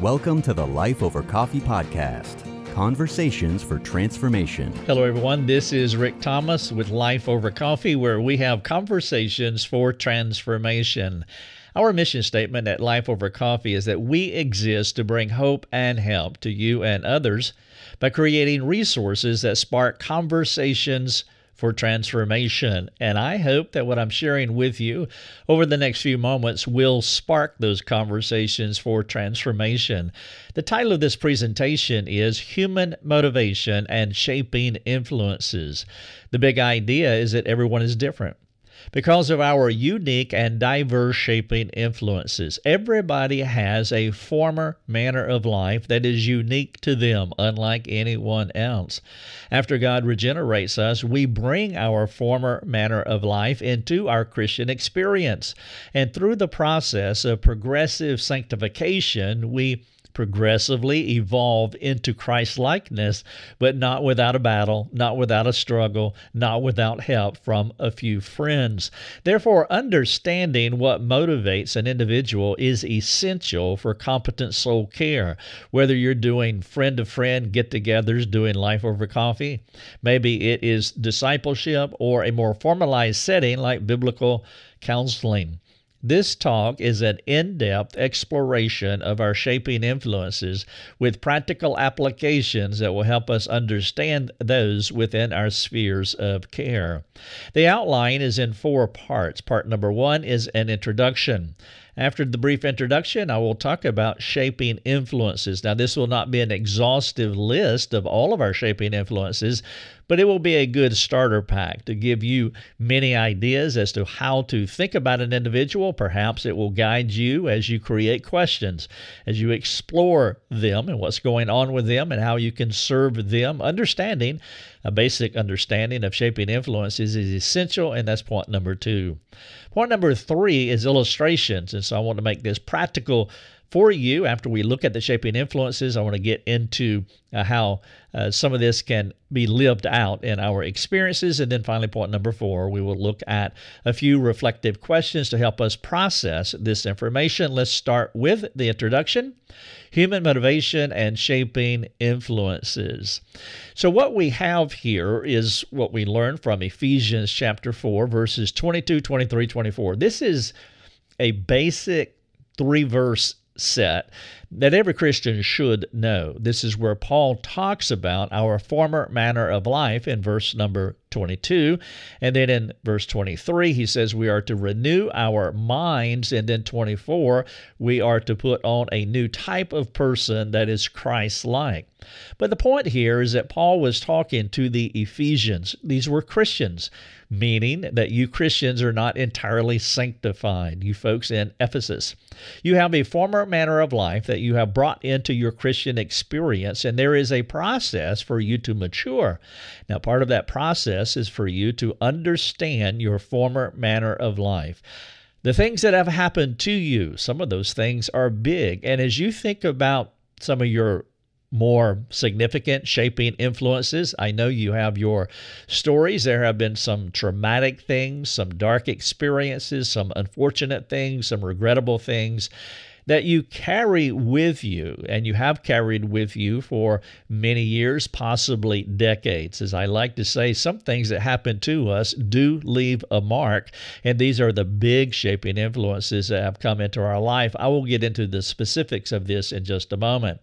Welcome to the Life Over Coffee podcast. Conversations for transformation. Hello, everyone. This is Rick Thomas with Life Over Coffee, where we have conversations for transformation. Our mission statement at Life Over Coffee is that we exist to bring hope and help to you and others by creating resources that spark conversations for transformation. And I hope that what I'm sharing with you over the next few moments will spark those conversations for transformation. The title of this presentation is Human Motivation and Shaping Influences. The big idea is that everyone is different because of our unique and diverse shaping influences. Everybody has a former manner of life that is unique to them, unlike anyone else. After God regenerates us, we bring our former manner of life into our Christian experience. And through the process of progressive sanctification, we progressively evolve into Christ likeness, but not without a battle, not without a struggle, not without help from a few friends. Therefore, understanding what motivates an individual is essential for competent soul care. Whether you're doing friend to friend get togethers, doing life over coffee, maybe it is discipleship or a more formalized setting like biblical counseling. This talk is an in depth exploration of our shaping influences with practical applications that will help us understand those within our spheres of care. The outline is in four parts. Part number one is an introduction. After the brief introduction, I will talk about shaping influences. Now, this will not be an exhaustive list of all of our shaping influences, but it will be a good starter pack to give you many ideas as to how to think about an individual. Perhaps it will guide you as you create questions, as you explore them and what's going on with them and how you can serve them. Understanding a basic understanding of shaping influences is essential, and that's point number two. Point number three is illustrations, and so I want to make this practical for you after we look at the shaping influences. I want to get into uh, how uh, some of this can be lived out in our experiences. And then finally, point number four, we will look at a few reflective questions to help us process this information. Let's start with the introduction human motivation and shaping influences. So, what we have here is what we learn from Ephesians chapter 4, verses 22, 23, 24. This is a basic three verse set that every Christian should know. This is where Paul talks about our former manner of life in verse number 22. And then in verse 23, he says we are to renew our minds. And then 24, we are to put on a new type of person that is Christ like. But the point here is that Paul was talking to the Ephesians. These were Christians, meaning that you Christians are not entirely sanctified, you folks in Ephesus. You have a former manner of life that you have brought into your Christian experience, and there is a process for you to mature. Now, part of that process is for you to understand your former manner of life. The things that have happened to you, some of those things are big. And as you think about some of your more significant shaping influences. I know you have your stories. There have been some traumatic things, some dark experiences, some unfortunate things, some regrettable things that you carry with you and you have carried with you for many years, possibly decades. As I like to say, some things that happen to us do leave a mark, and these are the big shaping influences that have come into our life. I will get into the specifics of this in just a moment.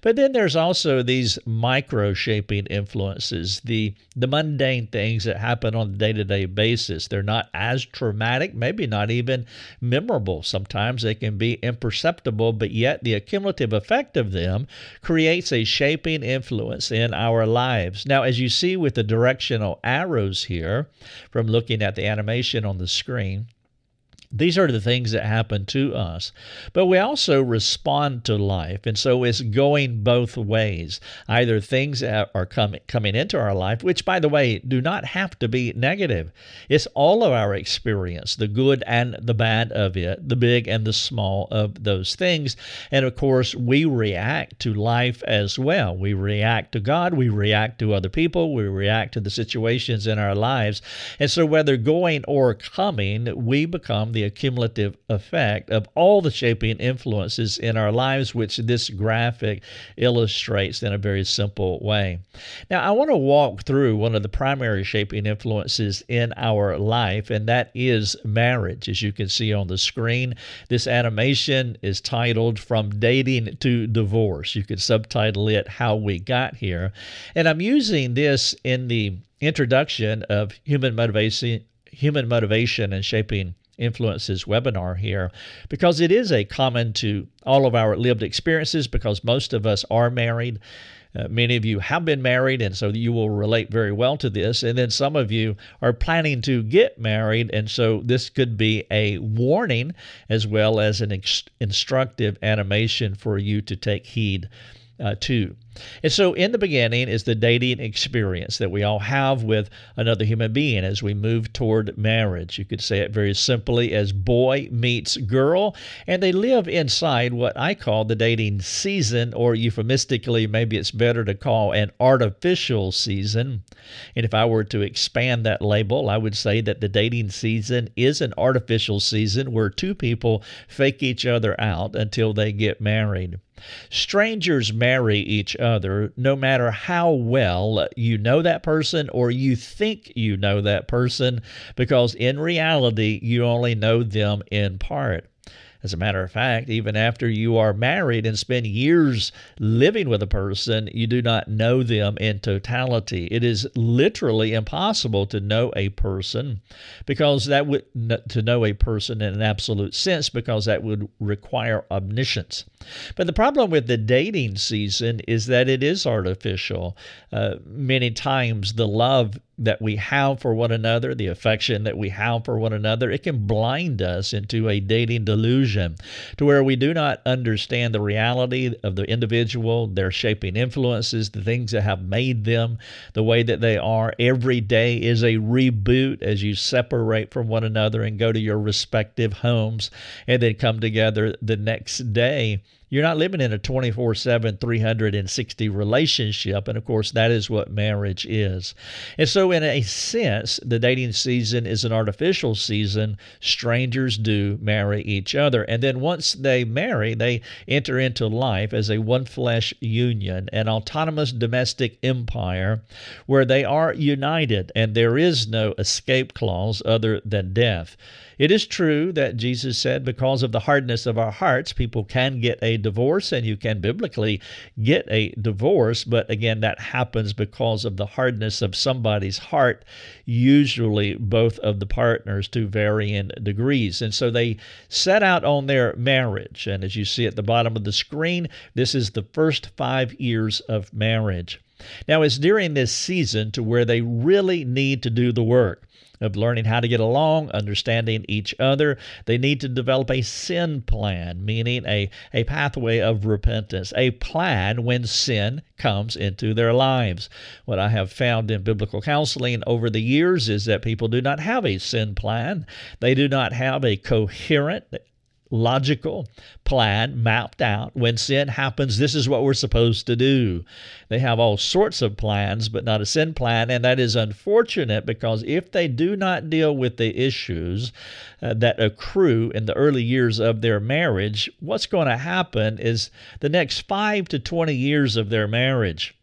But then there's also these micro shaping influences, the, the mundane things that happen on a day to day basis. They're not as traumatic, maybe not even memorable. Sometimes they can be imperceptible but yet the accumulative effect of them creates a shaping influence in our lives. Now, as you see with the directional arrows here from looking at the animation on the screen, these are the things that happen to us. But we also respond to life. And so it's going both ways. Either things are coming, into our life, which, by the way, do not have to be negative. It's all of our experience, the good and the bad of it, the big and the small of those things. And of course, we react to life as well. We react to God, we react to other people, we react to the situations in our lives. And so, whether going or coming, we become the accumulative effect of all the shaping influences in our lives, which this graphic illustrates in a very simple way. Now, I want to walk through one of the primary shaping influences in our life, and that is marriage. As you can see on the screen, this animation is titled From Dating to Divorce. You could subtitle it How We Got Here. And I'm using this in the introduction of human motivation human motivation and shaping influences webinar here because it is a common to all of our lived experiences because most of us are married uh, many of you have been married, and so you will relate very well to this. And then some of you are planning to get married, and so this could be a warning as well as an ex- instructive animation for you to take heed uh, to. And so, in the beginning is the dating experience that we all have with another human being as we move toward marriage. You could say it very simply as boy meets girl, and they live inside what I call the dating season, or euphemistically, maybe it's better to call an artificial season. And if I were to expand that label, I would say that the dating season is an artificial season where two people fake each other out until they get married. Strangers marry each other no matter how well you know that person or you think you know that person, because in reality, you only know them in part. As a matter of fact, even after you are married and spend years living with a person, you do not know them in totality. It is literally impossible to know a person because that would to know a person in an absolute sense because that would require omniscience. But the problem with the dating season is that it is artificial. Uh, many times the love that we have for one another, the affection that we have for one another, it can blind us into a dating delusion to where we do not understand the reality of the individual, their shaping influences, the things that have made them the way that they are. Every day is a reboot as you separate from one another and go to your respective homes and then come together the next day you're not living in a 24 7, 360 relationship. And of course, that is what marriage is. And so, in a sense, the dating season is an artificial season. Strangers do marry each other. And then once they marry, they enter into life as a one flesh union, an autonomous domestic empire where they are united and there is no escape clause other than death. It is true that Jesus said, because of the hardness of our hearts, people can get a divorce, and you can biblically get a divorce. But again, that happens because of the hardness of somebody's heart, usually both of the partners to varying degrees. And so they set out on their marriage. And as you see at the bottom of the screen, this is the first five years of marriage. Now, it's during this season to where they really need to do the work of learning how to get along, understanding each other. They need to develop a sin plan, meaning a, a pathway of repentance, a plan when sin comes into their lives. What I have found in biblical counseling over the years is that people do not have a sin plan. They do not have a coherent logical plan mapped out. When sin happens, this is what we're supposed to do. They have all sorts of plans, but not a sin plan, and that is unfortunate because if they do not deal with the issues uh, that accrue in the early years of their marriage, what's going to happen is the next 5 to 20 years of their marriage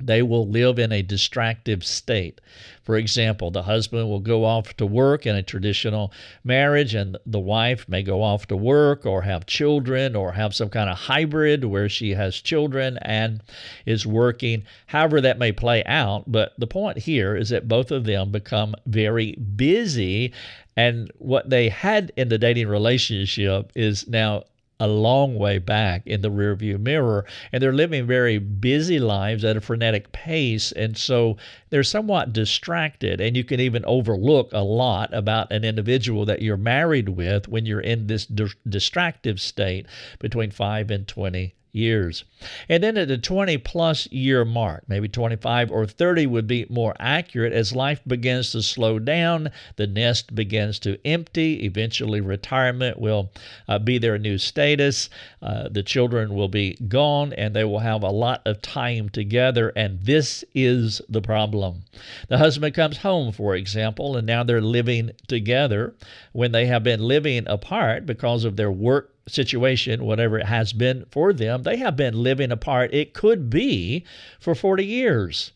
they will live in a distractive state. For example, the husband will go off to work in a traditional marriage, and the wife may go off to work or have children or have some kind of hybrid where she has children and is working, however, that may play out. But the point here is that both of them become very busy. And what they had in the dating relationship is now a long way back in the rearview mirror and they're living very busy lives at a frenetic pace and so they're somewhat distracted and you can even overlook a lot about an individual that you're married with when you're in this di- distractive state between 5 and 20 years. And then at the 20 plus year mark, maybe 25 or 30 would be more accurate, as life begins to slow down, the nest begins to empty, eventually retirement will uh, be their new status, uh, the children will be gone, and they will have a lot of time together. And this is the problem. The husband comes home, for example, and now they're living together when they have been living apart because of their work situation, whatever it has been for them, they have been living apart. It could be for 40 years.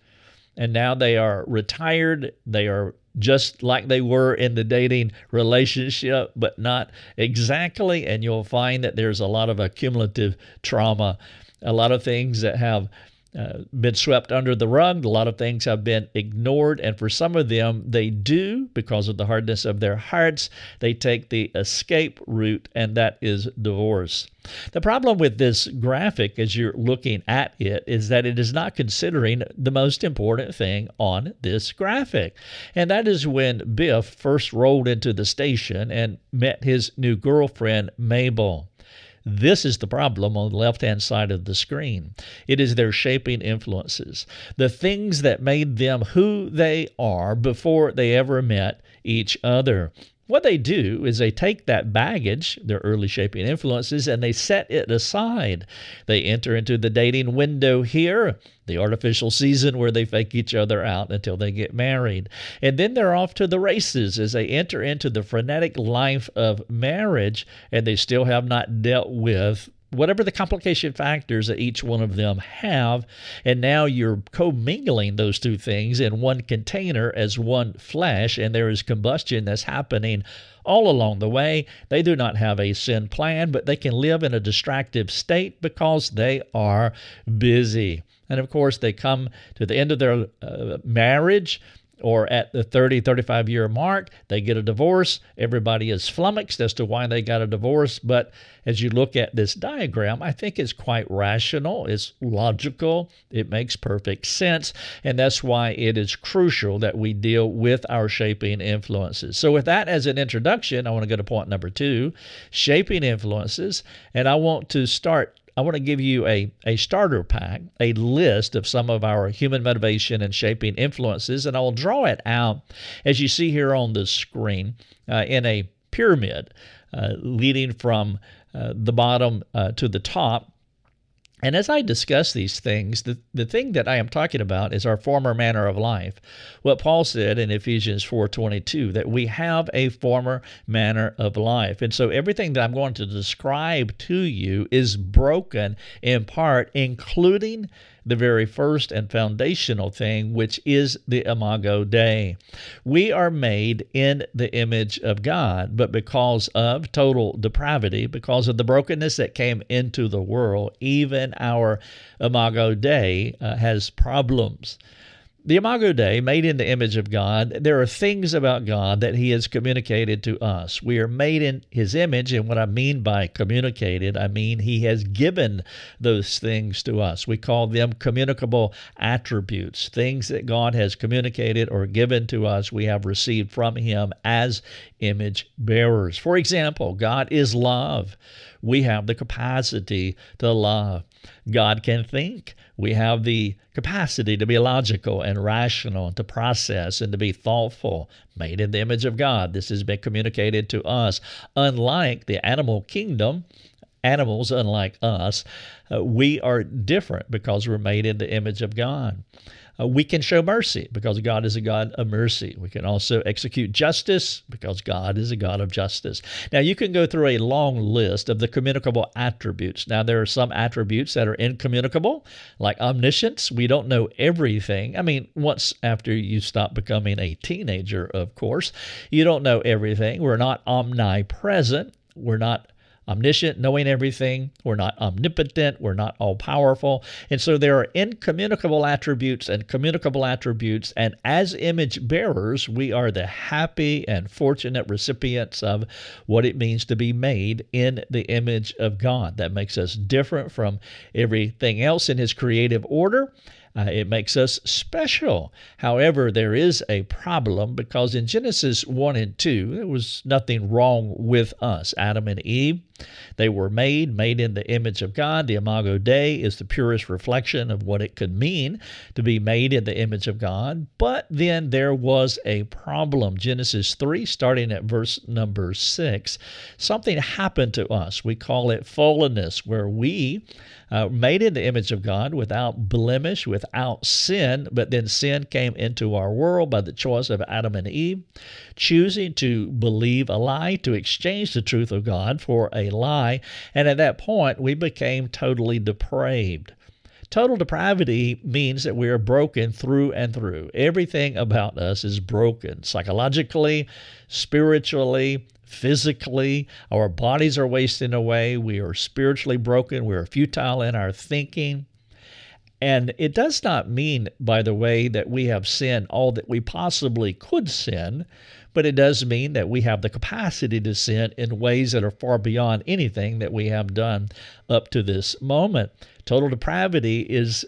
And now they are retired. They are just like they were in the dating relationship, but not exactly. And you'll find that there's a lot of accumulative trauma, a lot of things that have uh, been swept under the rug. A lot of things have been ignored. And for some of them, they do, because of the hardness of their hearts, they take the escape route, and that is divorce. The problem with this graphic, as you're looking at it, is that it is not considering the most important thing on this graphic. And that is when Biff first rolled into the station and met his new girlfriend, Mabel. This is the problem on the left hand side of the screen. It is their shaping influences, the things that made them who they are before they ever met each other. What they do is they take that baggage, their early shaping influences, and they set it aside. They enter into the dating window here, the artificial season where they fake each other out until they get married. And then they're off to the races as they enter into the frenetic life of marriage, and they still have not dealt with whatever the complication factors that each one of them have. And now you're commingling those two things in one container as one flesh, and there is combustion that's happening all along the way. They do not have a sin plan, but they can live in a distractive state because they are busy. And of course, they come to the end of their uh, marriage or at the 30, 35 year mark, they get a divorce. Everybody is flummoxed as to why they got a divorce. But as you look at this diagram, I think it's quite rational, it's logical, it makes perfect sense. And that's why it is crucial that we deal with our shaping influences. So, with that as an introduction, I want to go to point number two shaping influences. And I want to start I want to give you a, a starter pack, a list of some of our human motivation and shaping influences, and I will draw it out as you see here on the screen uh, in a pyramid uh, leading from uh, the bottom uh, to the top. And as I discuss these things, the, the thing that I am talking about is our former manner of life. What Paul said in Ephesians 4:22 that we have a former manner of life. And so everything that I'm going to describe to you is broken in part including the very first and foundational thing, which is the Imago Dei. We are made in the image of God, but because of total depravity, because of the brokenness that came into the world, even our Imago Dei uh, has problems. The Imago Dei, made in the image of God, there are things about God that He has communicated to us. We are made in His image, and what I mean by communicated, I mean He has given those things to us. We call them communicable attributes, things that God has communicated or given to us, we have received from Him as image bearers. For example, God is love. We have the capacity to love. God can think. We have the capacity to be logical and rational and to process and to be thoughtful, made in the image of God. This has been communicated to us. Unlike the animal kingdom, animals, unlike us, uh, we are different because we're made in the image of God. Uh, we can show mercy because God is a God of mercy. We can also execute justice because God is a God of justice. Now, you can go through a long list of the communicable attributes. Now, there are some attributes that are incommunicable, like omniscience. We don't know everything. I mean, once after you stop becoming a teenager, of course, you don't know everything. We're not omnipresent. We're not omniscient, knowing everything. We're not omnipotent. We're not all powerful. And so there are incommunicable attributes and communicable attributes. And as image bearers, we are the happy and fortunate recipients of what it means to be made in the image of God. That makes us different from everything else in His creative order. Uh, it makes us special. However, there is a problem because in Genesis 1 and 2, there was nothing wrong with us. Adam and Eve They were made, made in the image of God. The Imago Dei is the purest reflection of what it could mean to be made in the image of God. But then there was a problem. Genesis 3, starting at verse number 6, something happened to us. We call it fallenness, where we uh, made in the image of God without blemish, without sin, but then sin came into our world by the choice of Adam and Eve, choosing to believe a lie, to exchange the truth of God for a lie. And at that point, we became totally depraved. Total depravity means that we are broken through and through. Everything about us is broken psychologically, spiritually, physically. Our bodies are wasting away. We are spiritually broken. We are futile in our thinking. And it does not mean, by the way, that we have sinned all that we possibly could sin, but it does mean that we have the capacity to sin in ways that are far beyond anything that we have done up to this moment. Total depravity is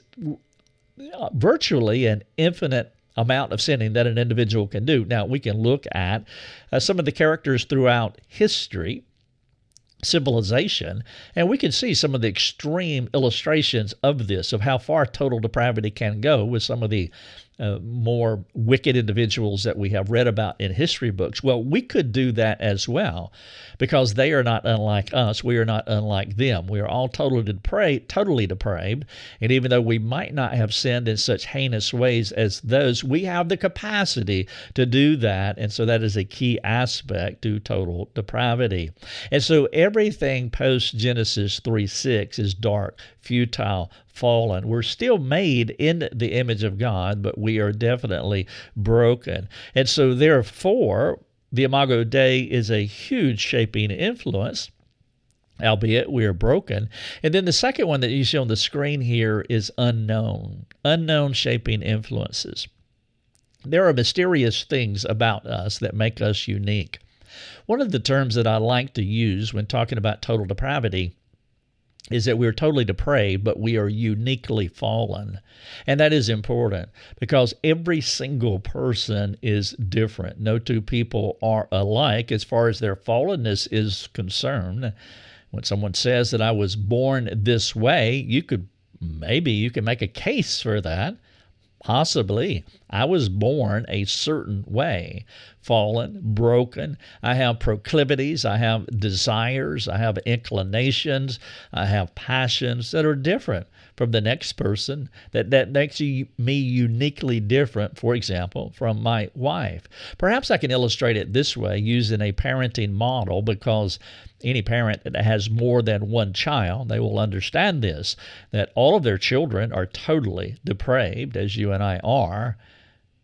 virtually an infinite amount of sinning that an individual can do. Now, we can look at uh, some of the characters throughout history civilization. And we can see some of the extreme illustrations of this, of how far total depravity can go with some of the uh, more wicked individuals that we have read about in history books. Well, we could do that as well because they are not unlike us. We are not unlike them. We are all totally depraved, totally depraved. And even though we might not have sinned in such heinous ways as those, we have the capacity to do that. And so that is a key aspect to total depravity. And so everything post Genesis 3 6 is dark, futile, fallen. We're still made in the image of God, but we are definitely broken. And so, therefore, the Imago Dei is a huge shaping influence albeit we are broken. And then the second one that you see on the screen here is unknown, unknown shaping influences. There are mysterious things about us that make us unique. One of the terms that I like to use when talking about total depravity is that we're totally depraved, but we are uniquely fallen. And that is important because every single person is different. No two people are alike as far as their fallenness is concerned. When someone says that I was born this way, you could maybe you can make a case for that. Possibly. I was born a certain way, fallen, broken. I have proclivities, I have desires, I have inclinations, I have passions that are different from the next person that, that makes you, me uniquely different, for example, from my wife. Perhaps I can illustrate it this way using a parenting model because any parent that has more than one child, they will understand this that all of their children are totally depraved, as you and I are,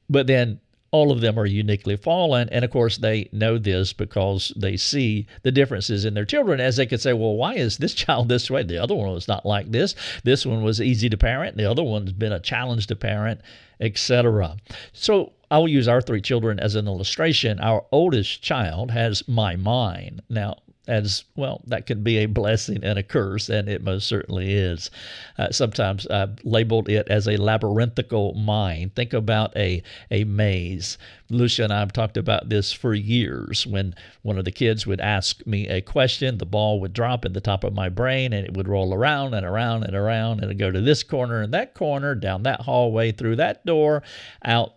but then all of them are uniquely fallen. And of course, they know this because they see the differences in their children, as they could say, well, why is this child this way? The other one was not like this. This one was easy to parent. The other one's been a challenge to parent, etc. So I'll use our three children as an illustration. Our oldest child has my mind. Now, as well, that can be a blessing and a curse, and it most certainly is. Uh, sometimes I've labeled it as a labyrinthical mind. Think about a, a maze. Lucia and I have talked about this for years. When one of the kids would ask me a question, the ball would drop in the top of my brain and it would roll around and around and around, and go to this corner and that corner, down that hallway, through that door, out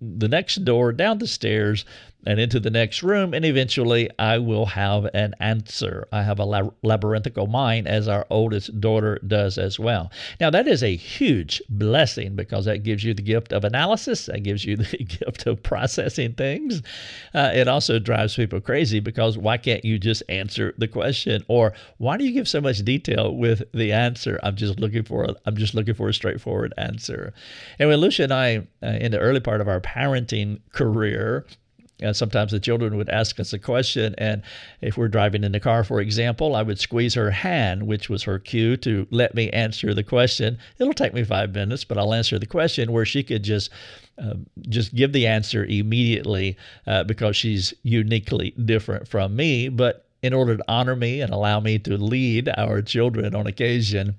the next door, down the stairs, and into the next room, and eventually I will have an answer. I have a labyrinthical mind, as our oldest daughter does as well. Now, that is a huge blessing because that gives you the gift of analysis, that gives you the gift of processing things. Uh, it also drives people crazy because why can't you just answer the question, or why do you give so much detail with the answer? I'm just looking for a, I'm just looking for a straightforward answer. And when Lucia and I, uh, in the early part of our parenting career, and sometimes the children would ask us a question, and if we're driving in the car, for example, I would squeeze her hand, which was her cue to let me answer the question. It'll take me five minutes, but I'll answer the question where she could just uh, just give the answer immediately uh, because she's uniquely different from me. But in order to honor me and allow me to lead our children on occasion,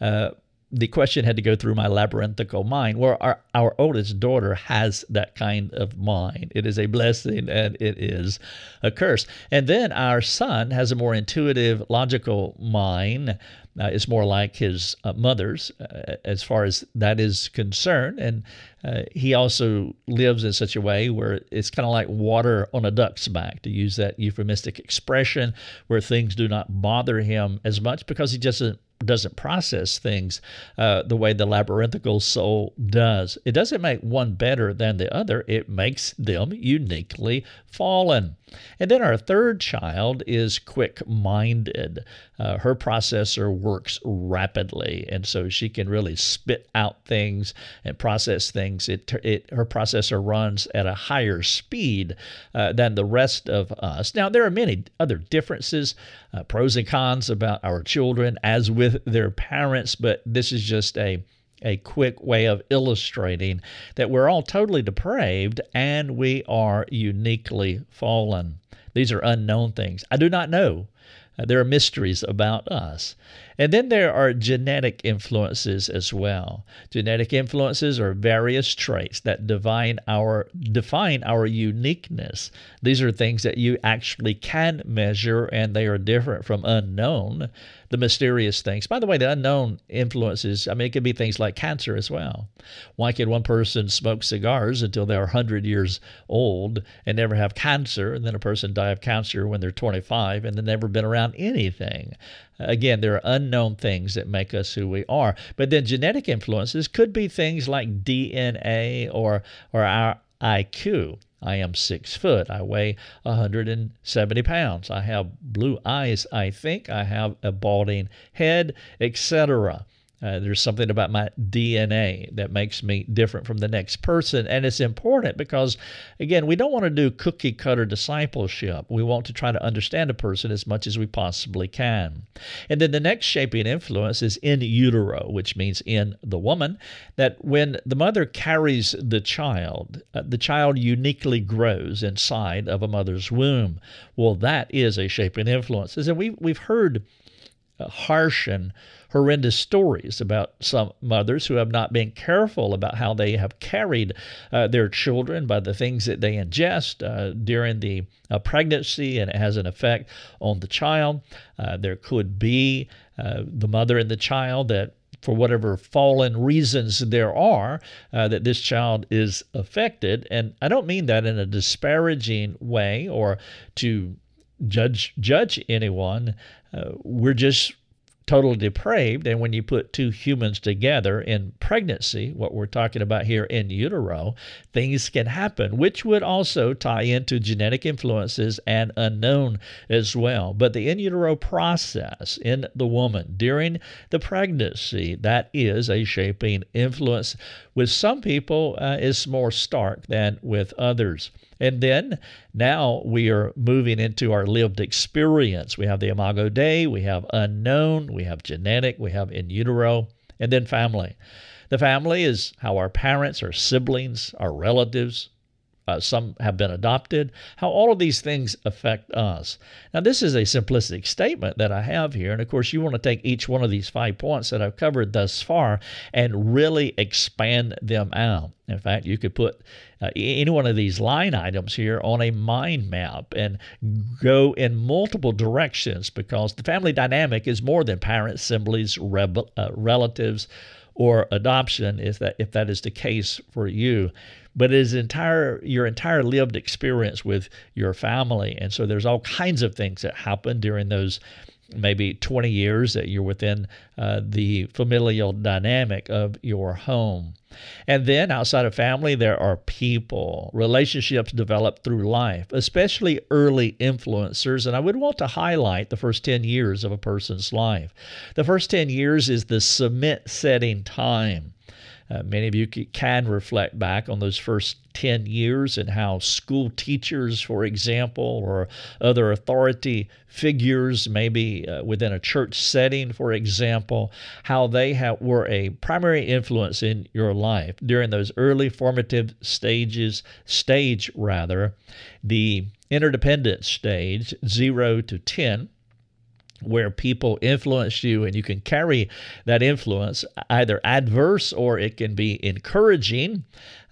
uh, the question had to go through my labyrinthical mind. Well, our, our oldest daughter has that kind of mind. It is a blessing and it is a curse. And then our son has a more intuitive, logical mind. Uh, it's more like his uh, mother's uh, as far as that is concerned. And uh, he also lives in such a way where it's kind of like water on a duck's back, to use that euphemistic expression, where things do not bother him as much because he just doesn't doesn't process things uh, the way the labyrinthical soul does. It doesn't make one better than the other, it makes them uniquely fallen. And then our third child is quick minded. Uh, her processor works rapidly, and so she can really spit out things and process things. It, it her processor runs at a higher speed uh, than the rest of us. Now, there are many other differences, uh, pros and cons about our children as with their parents, but this is just a a quick way of illustrating that we're all totally depraved and we are uniquely fallen. These are unknown things. I do not know. Uh, there are mysteries about us. And then there are genetic influences as well. Genetic influences are various traits that define our define our uniqueness. These are things that you actually can measure and they are different from unknown the mysterious things. By the way, the unknown influences, I mean, it could be things like cancer as well. Why can one person smoke cigars until they're 100 years old and never have cancer, and then a person die of cancer when they're 25 and they've never been around anything? Again, there are unknown things that make us who we are. But then genetic influences could be things like DNA or, or our IQ. I am six foot. I weigh 170 pounds. I have blue eyes, I think. I have a balding head, etc. Uh, there's something about my DNA that makes me different from the next person. And it's important because, again, we don't want to do cookie cutter discipleship. We want to try to understand a person as much as we possibly can. And then the next shaping influence is in utero, which means in the woman, that when the mother carries the child, uh, the child uniquely grows inside of a mother's womb. Well, that is a shaping influence. And we've, we've heard harsh and horrendous stories about some mothers who have not been careful about how they have carried uh, their children by the things that they ingest uh, during the uh, pregnancy, and it has an effect on the child. Uh, there could be uh, the mother and the child that for whatever fallen reasons there are, uh, that this child is affected. And I don't mean that in a disparaging way or to judge judge anyone. Uh, we're just totally depraved. And when you put two humans together in pregnancy, what we're talking about here in utero, things can happen, which would also tie into genetic influences and unknown as well. But the in utero process in the woman during the pregnancy, that is a shaping influence. With some people, uh, is more stark than with others. And then now we are moving into our lived experience. We have the Imago Dei, we have unknown, we have genetic, we have in utero, and then family. The family is how our parents, our siblings, our relatives, uh, some have been adopted, how all of these things affect us. Now, this is a simplistic statement that I have here. And of course, you want to take each one of these five points that I've covered thus far and really expand them out. In fact, you could put uh, any one of these line items here on a mind map and go in multiple directions because the family dynamic is more than parents, siblings, uh, relatives, or adoption if that if that is the case for you but it is entire your entire lived experience with your family. And so there's all kinds of things that happen during those maybe 20 years that you're within uh, the familial dynamic of your home. And then outside of family, there are people, relationships develop through life, especially early influencers. And I would want to highlight the first 10 years of a person's life. The first 10 years is the cement setting time. Uh, many of you can reflect back on those first 10 years and how school teachers, for example, or other authority figures, maybe uh, within a church setting, for example, how they have, were a primary influence in your life during those early formative stages, stage rather, the interdependent stage, zero to 10 where people influence you and you can carry that influence either adverse or it can be encouraging.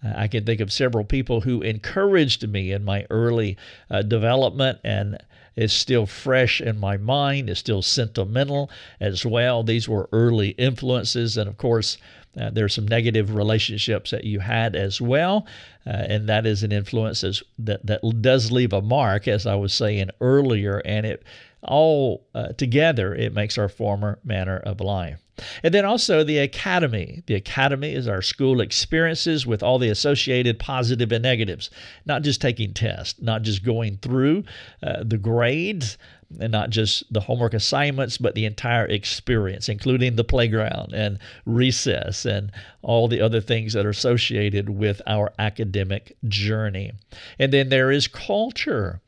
Uh, I can think of several people who encouraged me in my early uh, development and is still fresh in my mind, is still sentimental as well. These were early influences. And of course, uh, there's some negative relationships that you had as well. Uh, and that is an influence that, that does leave a mark, as I was saying earlier. And it all uh, together, it makes our former manner of life. And then also the academy. The academy is our school experiences with all the associated positive and negatives, not just taking tests, not just going through uh, the grades, and not just the homework assignments, but the entire experience, including the playground and recess and all the other things that are associated with our academic journey. And then there is culture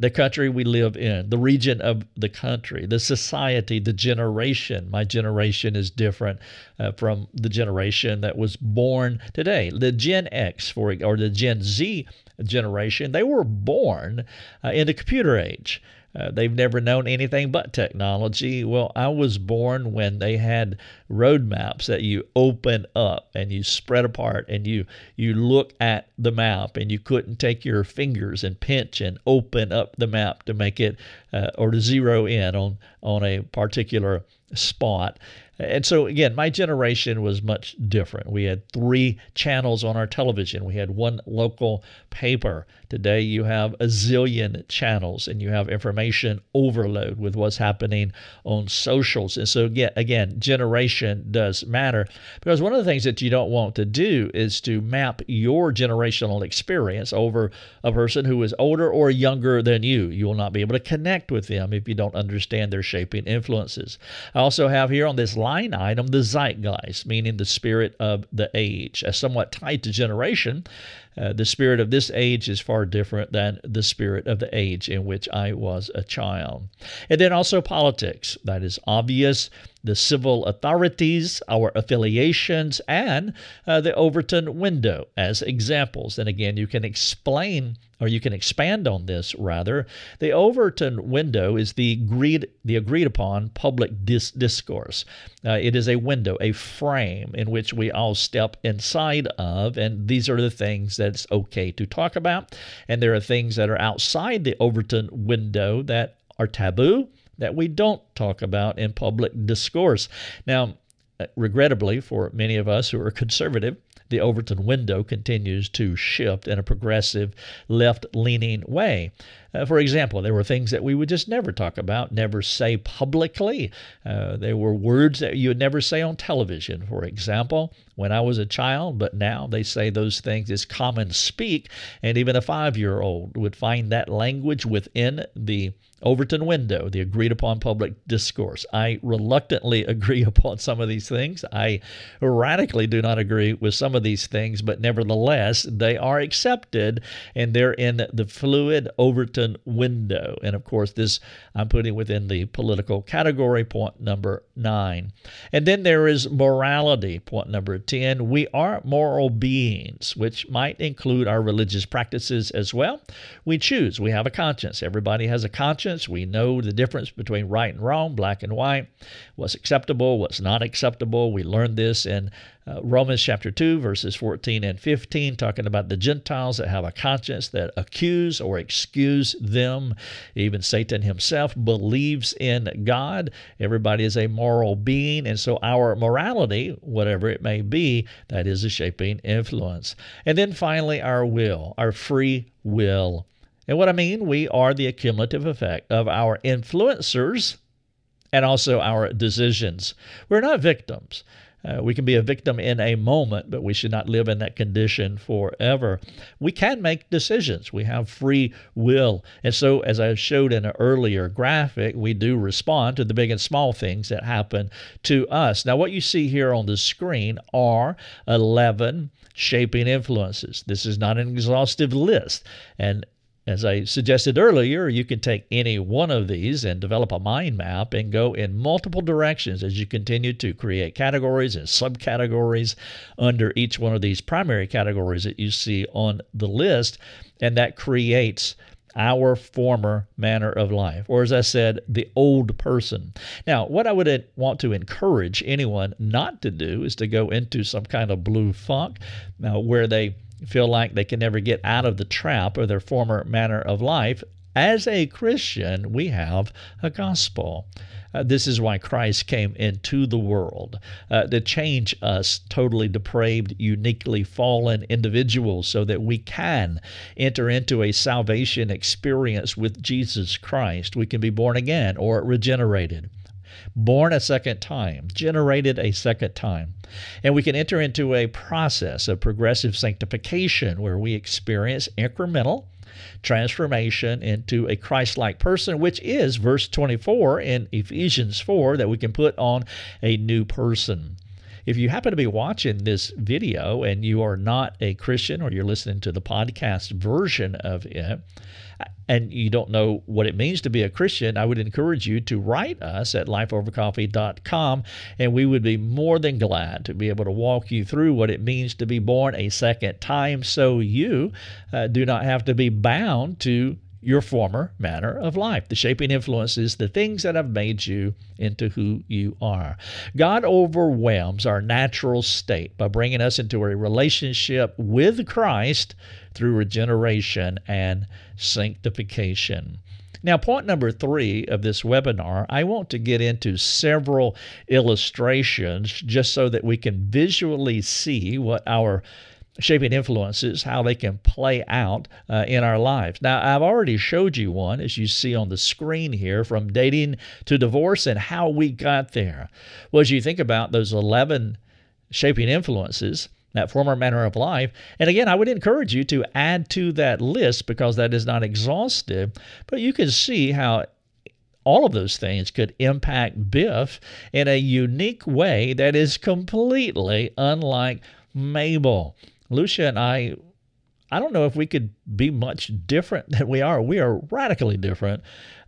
the country we live in, the region of the country, the society, the generation. My generation is different uh, from the generation that was born today. The Gen X, for or the Gen Z generation, they were born uh, in the computer age. Uh, they've never known anything but technology. Well, I was born when they had roadmaps that you open up and you spread apart and you you look at the map and you couldn't take your fingers and pinch and open up the map to make it uh, or to zero in on on a particular spot. And so, again, my generation was much different. We had three channels on our television, we had one local paper. Today, you have a zillion channels and you have information overload with what's happening on socials. And so, again, again, generation does matter because one of the things that you don't want to do is to map your generational experience over a person who is older or younger than you. You will not be able to connect with them if you don't understand their shaping influences. I also have here on this line item the zeitgeist, meaning the spirit of the age, as somewhat tied to generation. Uh, the spirit of this age is far different than the spirit of the age in which I was a child. And then also politics. That is obvious. The civil authorities, our affiliations, and uh, the Overton window as examples. And again, you can explain or you can expand on this rather. The Overton window is the agreed, the agreed upon public dis- discourse. Uh, it is a window, a frame in which we all step inside of, and these are the things that it's okay to talk about. And there are things that are outside the Overton window that are taboo that we don't talk about in public discourse. Now, uh, regrettably, for many of us who are conservative, the Overton window continues to shift in a progressive left leaning way. Uh, for example, there were things that we would just never talk about, never say publicly. Uh, there were words that you would never say on television, for example, when I was a child, but now they say those things as common speak, and even a five year old would find that language within the Overton window, the agreed upon public discourse. I reluctantly agree upon some of these things. I radically do not agree with some of these things, but nevertheless, they are accepted and they're in the fluid Overton window. And of course, this I'm putting within the political category, point number nine. And then there is morality, point number 10. We are moral beings, which might include our religious practices as well. We choose, we have a conscience. Everybody has a conscience conscience. We know the difference between right and wrong, black and white, what's acceptable, what's not acceptable. We learned this in uh, Romans chapter 2, verses 14 and 15, talking about the Gentiles that have a conscience that accuse or excuse them. Even Satan himself believes in God. Everybody is a moral being, and so our morality, whatever it may be, that is a shaping influence. And then finally, our will, our free will. And what I mean, we are the accumulative effect of our influencers and also our decisions. We're not victims. Uh, we can be a victim in a moment, but we should not live in that condition forever. We can make decisions. We have free will. And so, as I showed in an earlier graphic, we do respond to the big and small things that happen to us. Now, what you see here on the screen are 11 shaping influences. This is not an exhaustive list. And as I suggested earlier, you can take any one of these and develop a mind map and go in multiple directions as you continue to create categories and subcategories under each one of these primary categories that you see on the list. And that creates our former manner of life, or as I said, the old person. Now, what I would want to encourage anyone not to do is to go into some kind of blue funk now, where they feel like they can never get out of the trap of their former manner of life. As a Christian, we have a gospel. Uh, this is why Christ came into the world uh, to change us totally depraved, uniquely fallen individuals so that we can enter into a salvation experience with Jesus Christ. We can be born again or regenerated born a second time, generated a second time. And we can enter into a process of progressive sanctification where we experience incremental transformation into a Christ like person, which is verse 24 in Ephesians 4 that we can put on a new person. If you happen to be watching this video and you are not a Christian or you're listening to the podcast version of it, and you don't know what it means to be a Christian, I would encourage you to write us at lifeovercoffee.com, and we would be more than glad to be able to walk you through what it means to be born a second time. So you uh, do not have to be bound to your former manner of life. The shaping influences the things that have made you into who you are. God overwhelms our natural state by bringing us into a relationship with Christ through regeneration and sanctification. Now, point number three of this webinar, I want to get into several illustrations just so that we can visually see what our shaping influences, how they can play out uh, in our lives. Now, I've already showed you one, as you see on the screen here, from dating to divorce and how we got there. Well, as you think about those 11 shaping influences, that former manner of life. And again, I would encourage you to add to that list because that is not exhaustive, but you can see how all of those things could impact Biff in a unique way that is completely unlike Mabel. Lucia and I, I don't know if we could be much different than we are. We are radically different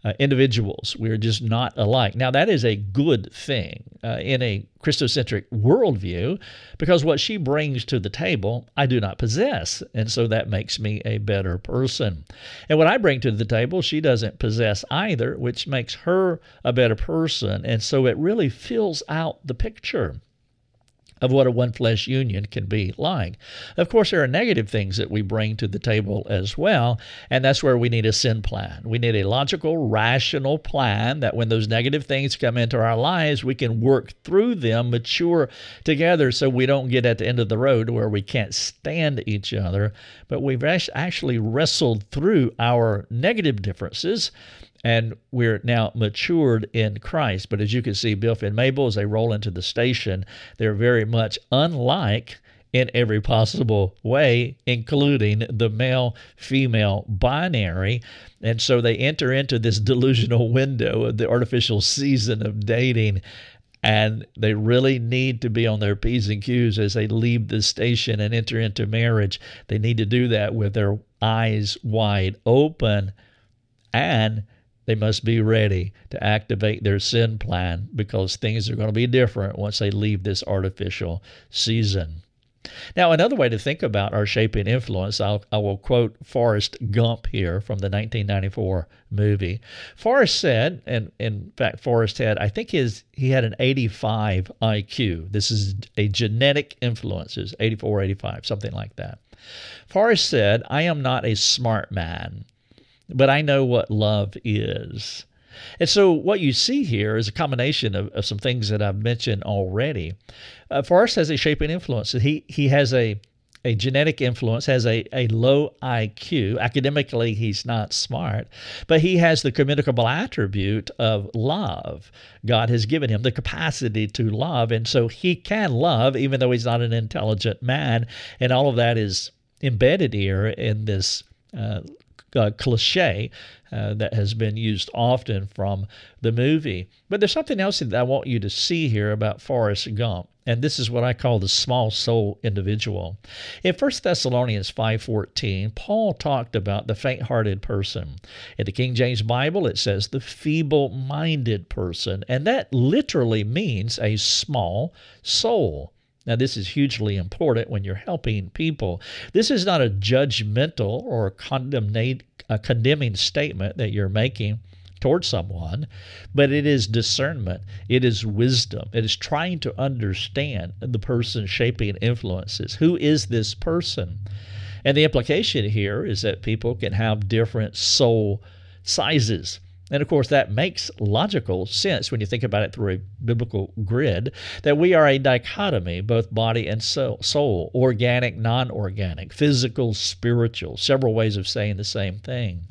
uh, individuals. We are just not alike. Now, that is a good thing uh, in a Christocentric worldview because what she brings to the table, I do not possess. And so that makes me a better person. And what I bring to the table, she doesn't possess either, which makes her a better person. And so it really fills out the picture of what a one flesh union can be like. Of course, there are negative things that we bring to the table as well, and that's where we need a sin plan. We need a logical, rational plan that when those negative things come into our lives, we can work through them, mature together so we don't get at the end of the road where we can't stand each other, but we've actually wrestled through our negative differences and we're now matured in Christ. But as you can see, Biff and Mabel, as they roll into the station, they're very much unlike in every possible way, including the male female binary. And so they enter into this delusional window of the artificial season of dating. And they really need to be on their P's and Q's as they leave the station and enter into marriage. They need to do that with their eyes wide open and they must be ready to activate their sin plan because things are going to be different once they leave this artificial season. Now, another way to think about our shaping influence, I'll, I will quote Forrest Gump here from the 1994 movie. Forrest said, and in fact, Forrest had, I think his he had an 85 IQ. This is a genetic influence, is 84, 85, something like that. Forrest said, I am not a smart man but I know what love is. And so, what you see here is a combination of, of some things that I've mentioned already. Uh, Forrest has a shaping influence. He he has a a genetic influence, has a, a low IQ. Academically, he's not smart, but he has the communicable attribute of love. God has given him the capacity to love, and so he can love even though he's not an intelligent man. And all of that is embedded here in this uh, uh, cliche uh, that has been used often from the movie. But there's something else that I want you to see here about Forrest Gump. And this is what I call the small soul individual. In 1 Thessalonians 5:14, Paul talked about the faint-hearted person. In the King James Bible, it says the feeble-minded person, and that literally means a small soul. Now, this is hugely important when you're helping people. This is not a judgmental or a condemning statement that you're making towards someone, but it is discernment, it is wisdom, it is trying to understand the person shaping influences. Who is this person? And the implication here is that people can have different soul sizes. And of course, that makes logical sense when you think about it through a biblical grid that we are a dichotomy, both body and soul, organic, non organic, physical, spiritual, several ways of saying the same thing.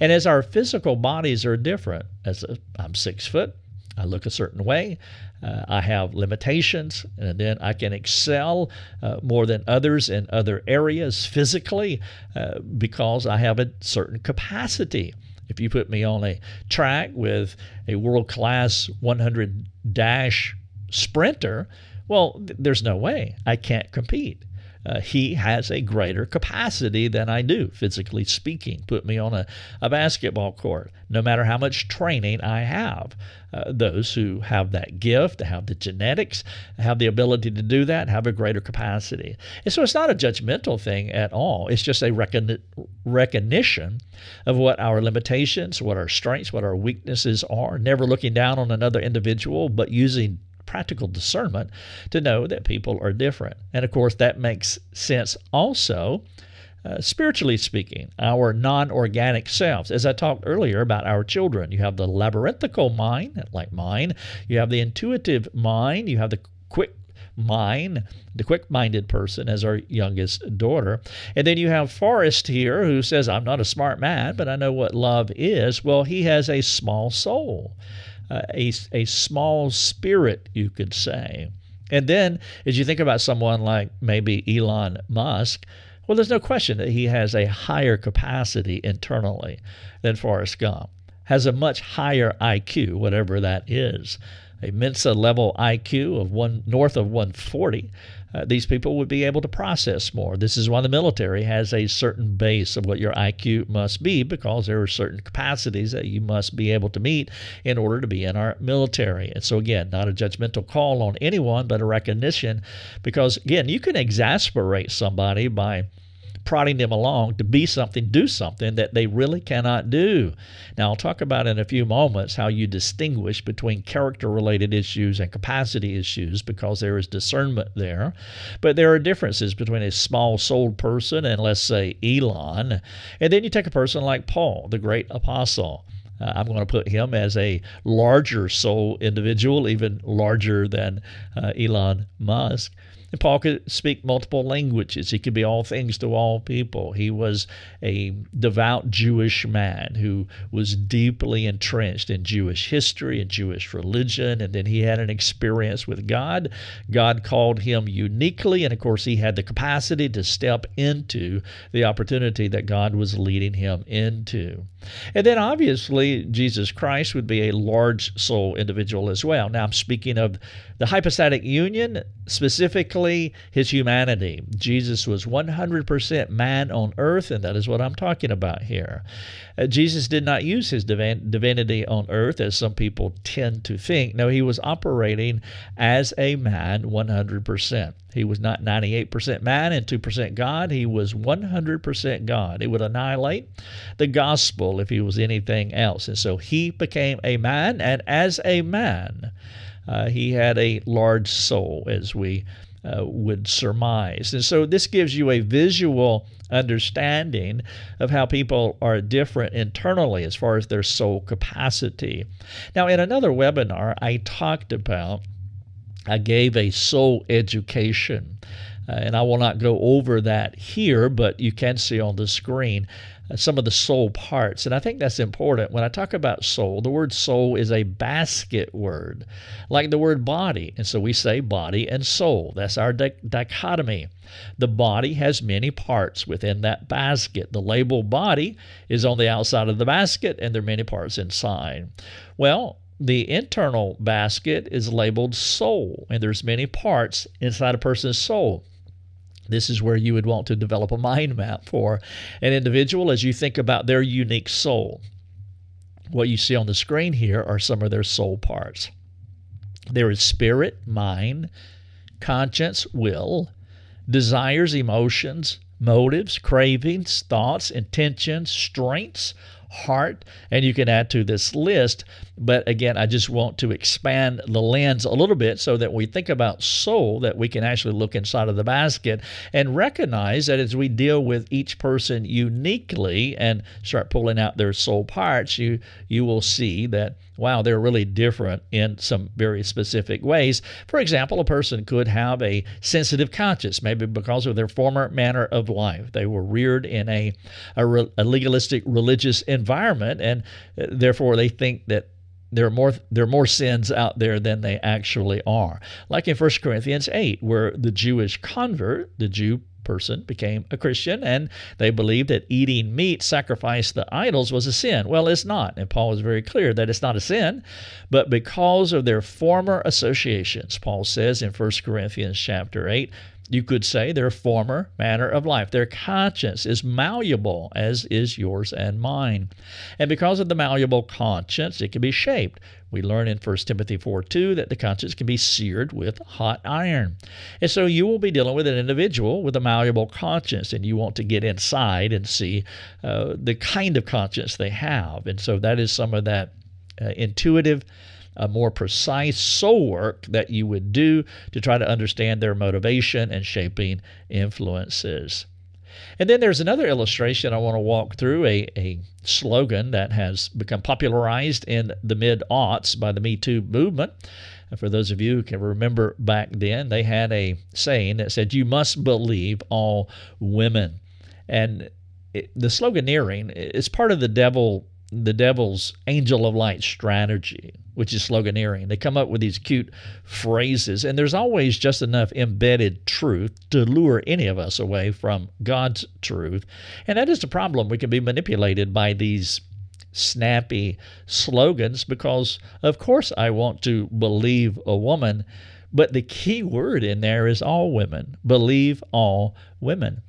And as our physical bodies are different, as i I'm six foot, I look a certain way. Uh, I have limitations, and then I can excel uh, more than others in other areas physically uh, because I have a certain capacity. If you put me on a track with a world class 100 dash sprinter, well, th- there's no way I can't compete. Uh, he has a greater capacity than I do, physically speaking. Put me on a, a basketball court, no matter how much training I have. Uh, those who have that gift, have the genetics, have the ability to do that, have a greater capacity. And so it's not a judgmental thing at all. It's just a recon- recognition of what our limitations, what our strengths, what our weaknesses are, never looking down on another individual, but using practical discernment to know that people are different. And of course, that makes sense also. Uh, spiritually speaking, our non organic selves. As I talked earlier about our children, you have the labyrinthical mind, like mine, you have the intuitive mind, you have the quick mind, the quick minded person, as our youngest daughter. And then you have Forrest here who says, I'm not a smart man, but I know what love is. Well, he has a small soul a, a small spirit, you could say. And then, as you think about someone like maybe Elon Musk, well, there's no question that he has a higher capacity internally than Forrest Gump, has a much higher IQ, whatever that is, a Mensa level IQ of one north of 140 uh, these people would be able to process more. This is why the military has a certain base of what your IQ must be because there are certain capacities that you must be able to meet in order to be in our military. And so, again, not a judgmental call on anyone, but a recognition because, again, you can exasperate somebody by prodding them along to be something, do something that they really cannot do. Now, I'll talk about in a few moments how you distinguish between character related issues and capacity issues because there is discernment there. But there are differences between a small souled person and, let's say, Elon. And then you take a person like Paul, the great apostle. Uh, I'm going to put him as a larger soul individual, even larger than uh, Elon Musk. And Paul could speak multiple languages. He could be all things to all people. He was a devout Jewish man who was deeply entrenched in Jewish history and Jewish religion. And then he had an experience with God. God called him uniquely. And of course, he had the capacity to step into the opportunity that God was leading him into. And then obviously, Jesus Christ would be a large soul individual as well. Now, I'm speaking of the hypostatic union, specifically his humanity. Jesus was 100% man on earth, and that is what I'm talking about here. Uh, Jesus did not use his divin- divinity on earth as some people tend to think. No, he was operating as a man 100%. He was not 98% man and 2% God. He was 100% God. It would annihilate the gospel if he was anything else. And so he became a man, and as a man, uh, he had a large soul, as we uh, would surmise. And so this gives you a visual understanding of how people are different internally as far as their soul capacity. Now, in another webinar, I talked about, I gave a soul education. Uh, and I will not go over that here, but you can see on the screen some of the soul parts. And I think that's important. When I talk about soul, the word soul is a basket word, like the word body. And so we say body and soul. That's our di- dichotomy. The body has many parts within that basket. The label body is on the outside of the basket, and there are many parts inside. Well, the internal basket is labeled soul, and there's many parts inside a person's soul. This is where you would want to develop a mind map for an individual as you think about their unique soul. What you see on the screen here are some of their soul parts. There is spirit, mind, conscience, will, desires, emotions, motives, cravings, thoughts, intentions, strengths, heart, and you can add to this list. But again, I just want to expand the lens a little bit so that we think about soul, that we can actually look inside of the basket and recognize that as we deal with each person uniquely and start pulling out their soul parts, you you will see that wow, they're really different in some very specific ways. For example, a person could have a sensitive conscience, maybe because of their former manner of life. They were reared in a, a, a legalistic religious environment, and uh, therefore they think that there are more there are more sins out there than they actually are. Like in 1 Corinthians 8, where the Jewish convert, the Jew person became a Christian and they believed that eating meat sacrificed to idols was a sin. Well, it's not. And Paul is very clear that it's not a sin, but because of their former associations, Paul says in 1 Corinthians chapter 8, you could say their former manner of life. Their conscience is malleable, as is yours and mine. And because of the malleable conscience, it can be shaped. We learn in 1 Timothy 4 2 that the conscience can be seared with hot iron. And so you will be dealing with an individual with a malleable conscience, and you want to get inside and see uh, the kind of conscience they have. And so that is some of that uh, intuitive a more precise soul work that you would do to try to understand their motivation and shaping influences. And then there's another illustration I want to walk through a, a slogan that has become popularized in the mid aughts by the Me Too movement. And for those of you who can remember back then, they had a saying that said, You must believe all women. And it, the sloganeering is part of the devil the devil's angel of light strategy, which is sloganeering. They come up with these cute phrases, and there's always just enough embedded truth to lure any of us away from God's truth. And that is the problem. We can be manipulated by these snappy slogans because, of course, I want to believe a woman. But the key word in there is all women. Believe all women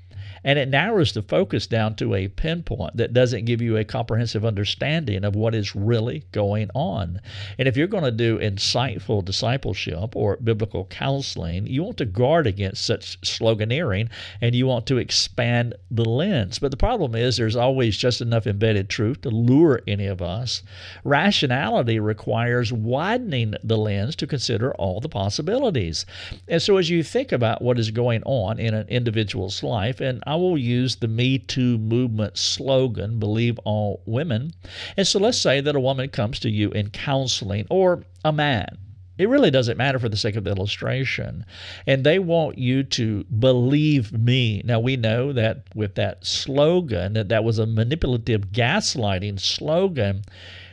and it narrows the focus down to a pinpoint that doesn't give you a comprehensive understanding of what is really going on. And if you're going to do insightful discipleship or biblical counseling, you want to guard against such sloganeering and you want to expand the lens. But the problem is there's always just enough embedded truth to lure any of us. Rationality requires widening the lens to consider all the possibilities. And so as you think about what is going on in an individual's life, and I will use the Me Too movement slogan, believe all women. And so let's say that a woman comes to you in counseling or a man. It really doesn't matter for the sake of the illustration. And they want you to believe me. Now, we know that with that slogan, that that was a manipulative gaslighting slogan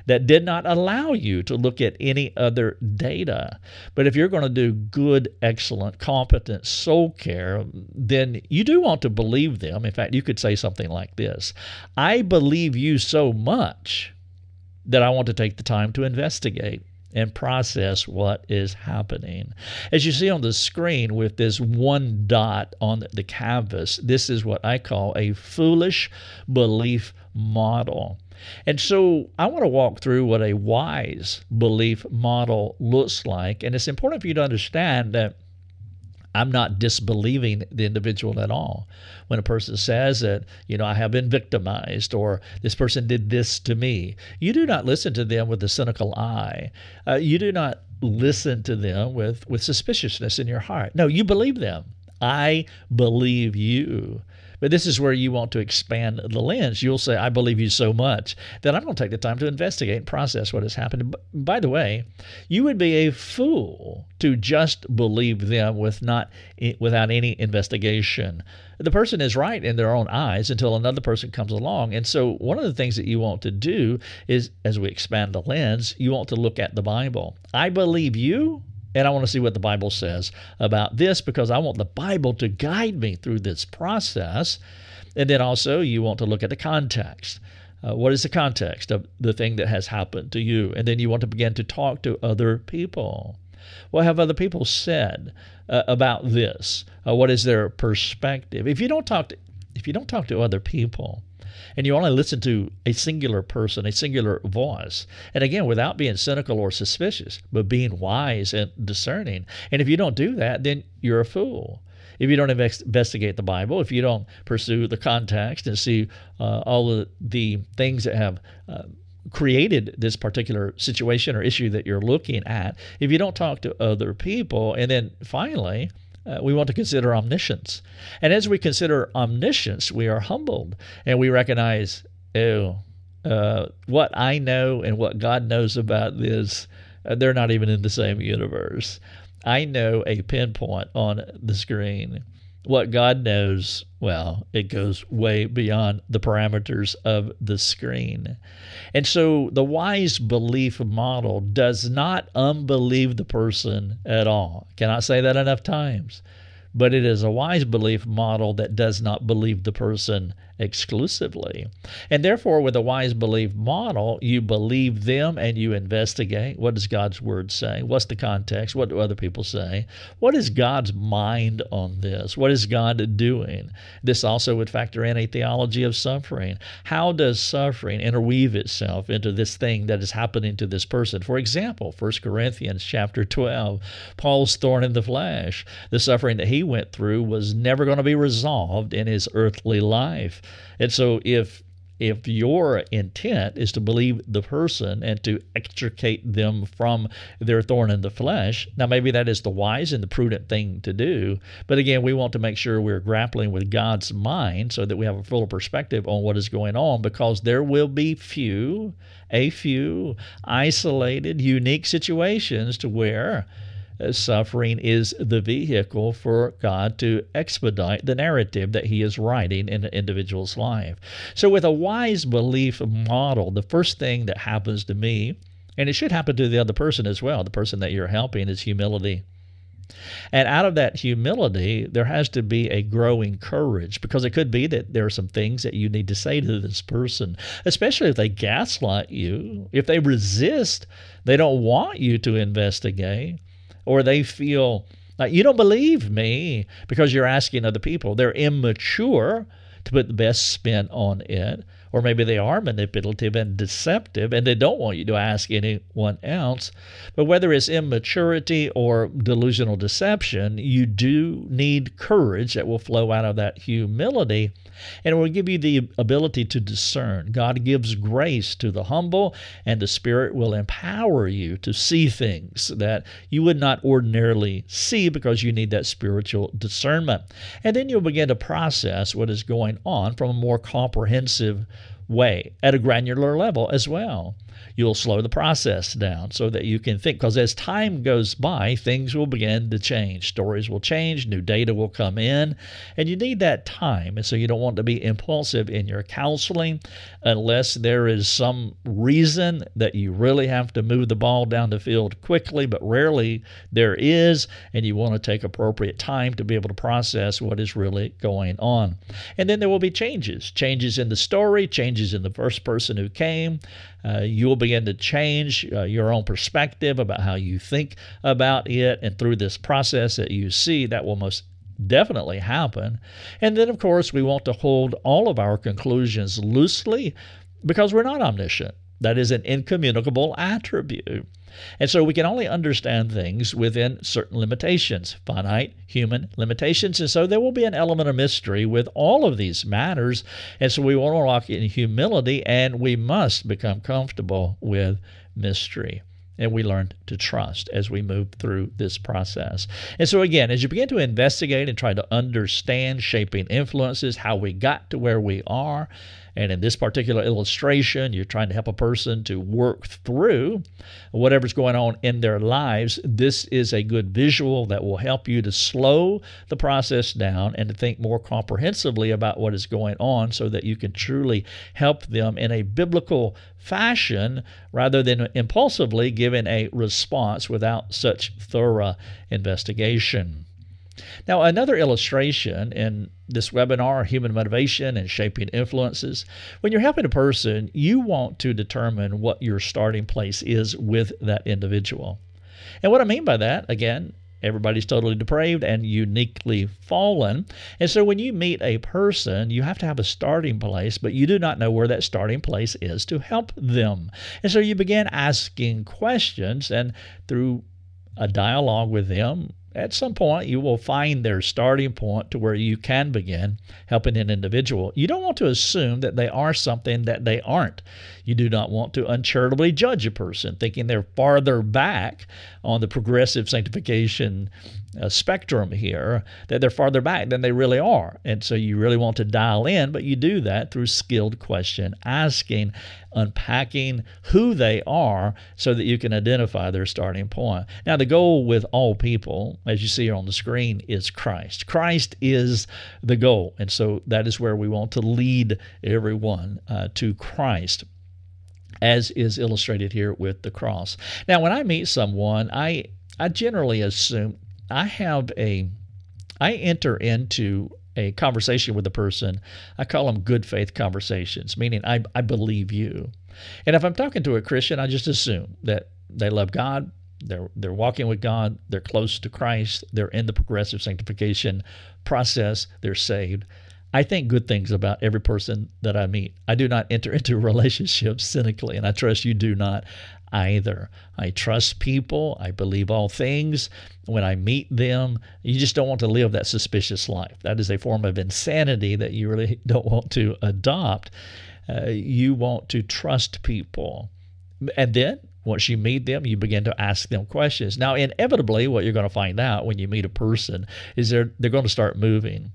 that did not allow you to look at any other data. But if you're going to do good, excellent, competent soul care, then you do want to believe them. In fact, you could say something like this I believe you so much that I want to take the time to investigate and process what is happening. As you see on the screen with this one dot on the canvas, this is what I call a foolish belief model. And so I want to walk through what a wise belief model looks like. And it's important for you to understand that I'm not disbelieving the individual at all. When a person says that, you know, I have been victimized or this person did this to me, you do not listen to them with a cynical eye. Uh, you do not listen to them with, with suspiciousness in your heart. No, you believe them. I believe you. But this is where you want to expand the lens. You'll say, I believe you so much that I'm going to take the time to investigate and process what has happened. By the way, you would be a fool to just believe them with not eh, without any investigation. The person is right in their own eyes until another person comes along. And so one of the things that you want to do is as we expand the lens, you want to look at the Bible. I believe you and I want to see what the Bible says about this because I want the Bible to guide me through this process. And then also, you want to look at the context. Uh, what is the context of the thing that has happened to you? And then you want to begin to talk to other people. What have other people said uh, about this? Uh, what is their perspective? If you don't talk to, if you don't talk to other people, and you only listen to a singular person, a singular voice. And again, without being cynical or suspicious, but being wise and discerning. And if you don't do that, then you're a fool. if you don't investigate the Bible, if you don't pursue the context and see uh, all of the things that have uh, created this particular situation or issue that you're looking at, if you don't talk to other people, and then finally, uh, we want to consider omniscience. And as we consider omniscience, we are humbled and we recognize, oh, uh, what I know and what God knows about this, uh, they're not even in the same universe. I know a pinpoint on the screen. What God knows, well, it goes way beyond the parameters of the screen. And so the wise belief model does not unbelieve the person at all. Cannot say that enough times. But it is a wise belief model that does not believe the person exclusively. And therefore, with a wise belief model, you believe them and you investigate. What does God's word say? What's the context? What do other people say? What is God's mind on this? What is God doing? This also would factor in a theology of suffering. How does suffering interweave itself into this thing that is happening to this person? For example, 1 Corinthians chapter 12, Paul's thorn in the flesh. The suffering that he went through was never going to be resolved in his earthly life. And so if if your intent is to believe the person and to extricate them from their thorn in the flesh, now maybe that is the wise and the prudent thing to do. But again, we want to make sure we're grappling with God's mind so that we have a fuller perspective on what is going on because there will be few, a few isolated, unique situations to where Uh, suffering is the vehicle for God to expedite the narrative that He is writing in an individual's life. So, with a wise belief model, the first thing that happens to me, and it should happen to the other person as well, the person that you're helping, is humility. And out of that humility, there has to be a growing courage because it could be that there are some things that you need to say to this person, especially if they gaslight you, if they resist, they don't want you to investigate or they feel like you don't believe me because you're asking other people. They're immature to put the best spin on it or maybe they are manipulative and deceptive and they don't want you to ask anyone else. But whether it's immaturity or delusional deception, you do need courage that will flow out of that humility and it will give you the ability to discern. God gives grace to the humble, and the Spirit will empower you to see things that you would not ordinarily see because you need that spiritual discernment. And then you'll begin to process what is going on from a more comprehensive way at a granular level as well you'll slow the process down so that you can think. Because as time goes by, things will begin to change. Stories will change, new data will come in, and you need that time. And so you don't want to be impulsive in your counseling unless there is some reason that you really have to move the ball down the field quickly, but rarely there is, and you want to take appropriate time to be able to process what is really going on. And then there will be changes changes in the story, changes in the first person who came. Uh, you will begin to change uh, your own perspective about how you think about it. And through this process that you see, that will most definitely happen. And then, of course, we want to hold all of our conclusions loosely because we're not omniscient. That is an incommunicable attribute. And so we can only understand things within certain limitations, finite human limitations. And so there will be an element of mystery with all of these matters. And so we want to walk in humility and we must become comfortable with mystery and we learn to trust as we move through this process. And so, again, as you begin to investigate and try to understand shaping influences, how we got to where we are, and in this particular illustration, you're trying to help a person to work through whatever's going on in their lives. This is a good visual that will help you to slow the process down and to think more comprehensively about what is going on so that you can truly help them in a biblical fashion rather than impulsively giving a response without such thorough investigation. Now, another illustration in this webinar, Human Motivation and Shaping Influences, when you're helping a person, you want to determine what your starting place is with that individual. And what I mean by that, again, everybody's totally depraved and uniquely fallen. And so when you meet a person, you have to have a starting place, but you do not know where that starting place is to help them. And so you begin asking questions, and through a dialogue with them, at some point you will find their starting point to where you can begin helping an individual. You don't want to assume that they are something that they aren't. You do not want to uncharitably judge a person thinking they're farther back on the progressive sanctification uh, spectrum here, that they're farther back than they really are. And so you really want to dial in, but you do that through skilled question asking, unpacking who they are so that you can identify their starting point. Now, the goal with all people, as you see here on the screen, is Christ. Christ is the goal. And so that is where we want to lead everyone uh, to Christ as is illustrated here with the cross. Now, when I meet someone, I I generally assume I have a I enter into a conversation with a person. I call them good faith conversations, meaning I, I believe you. And if I'm talking to a Christian, I just assume that they love God, they're they're walking with God, they're close to Christ, they're in the progressive sanctification process, they're saved. I think good things about every person that I meet. I do not enter into relationships cynically, and I trust you do not either. I trust people. I believe all things. When I meet them, you just don't want to live that suspicious life. That is a form of insanity that you really don't want to adopt. Uh, you want to trust people. And then once you meet them, you begin to ask them questions. Now, inevitably, what you're going to find out when you meet a person is they're, they're going to start moving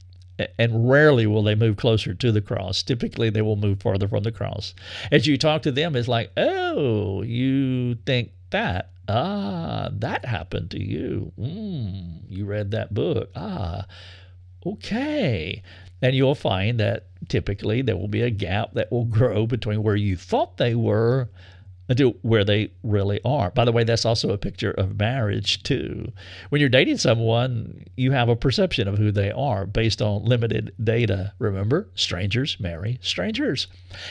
and rarely will they move closer to the cross. Typically, they will move farther from the cross. As you talk to them, it's like, oh, you think that. Ah, that happened to you. Mm, you read that book. Ah, okay. And you'll find that typically there will be a gap that will grow between where you thought they were to where they really are. By the way, that's also a picture of marriage, too. When you're dating someone, you have a perception of who they are based on limited data. Remember, strangers marry strangers.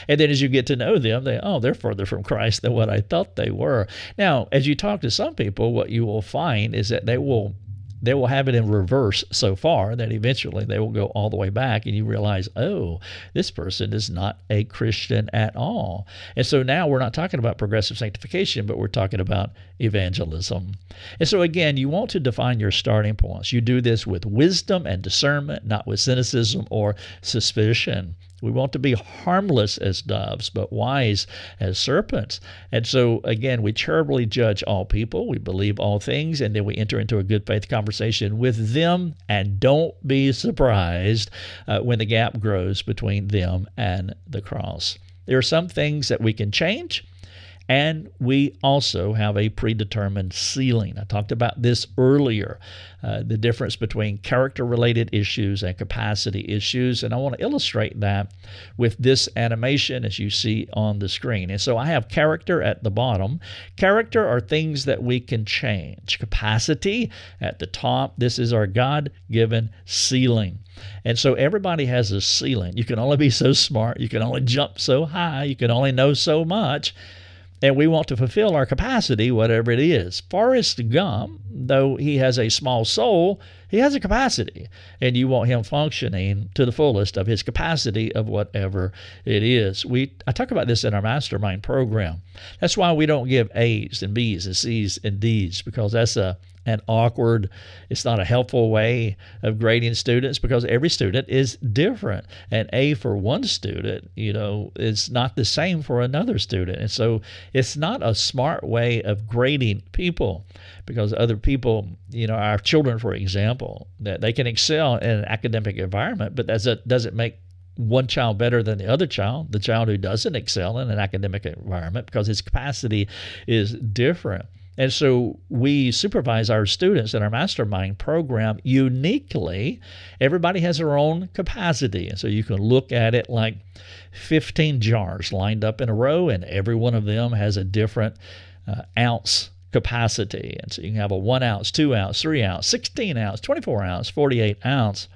And then as you get to know them, they, oh, they're further from Christ than what I thought they were. Now, as you talk to some people, what you will find is that they will they will have it in reverse so far that eventually they will go all the way back and you realize, oh, this person is not a Christian at all. And so now we're not talking about progressive sanctification, but we're talking about evangelism. And so again, you want to define your starting points. You do this with wisdom and discernment, not with cynicism or suspicion. We want to be harmless as doves, but wise as serpents. And so, again, we charitably judge all people, we believe all things, and then we enter into a good faith conversation with them. And don't be surprised uh, when the gap grows between them and the cross. There are some things that we can change and we also have a predetermined ceiling. I talked about this earlier uh, the difference between character related issues and capacity issues. And I want to illustrate that with this animation as you see on the screen. And so I have character at the bottom. Character are things that we can change. Capacity at the top. This is our God given ceiling. And so everybody has a ceiling. You can only be so smart. You can only jump so high. You can only know so much and we want to fulfill our capacity, whatever it is. Forrest Gump, though he has a small soul, he has a capacity, and you want him functioning to the fullest of his capacity of whatever it is. We I talk about this in our mastermind program. That's why we don't give A's and B's and C's and D's because that's a an awkward, it's not a helpful way of grading students because every student is different. And A for one student, you know, is not the same for another student. And so it's not a smart way of grading people because other people, you know, our children, for example, that they can excel in an academic environment, but that doesn't make one child better than the other child, the child who doesn't excel in an academic environment because his capacity is different. And so we supervise our students in our mastermind program uniquely. Everybody has their own capacity. And so you can look at it like 15 jars lined up in a row, and every one of them has a different uh, ounce capacity. And so you can have a one ounce, two ounce, three ounce, 16 ounce, 24 ounce, 48 ounce.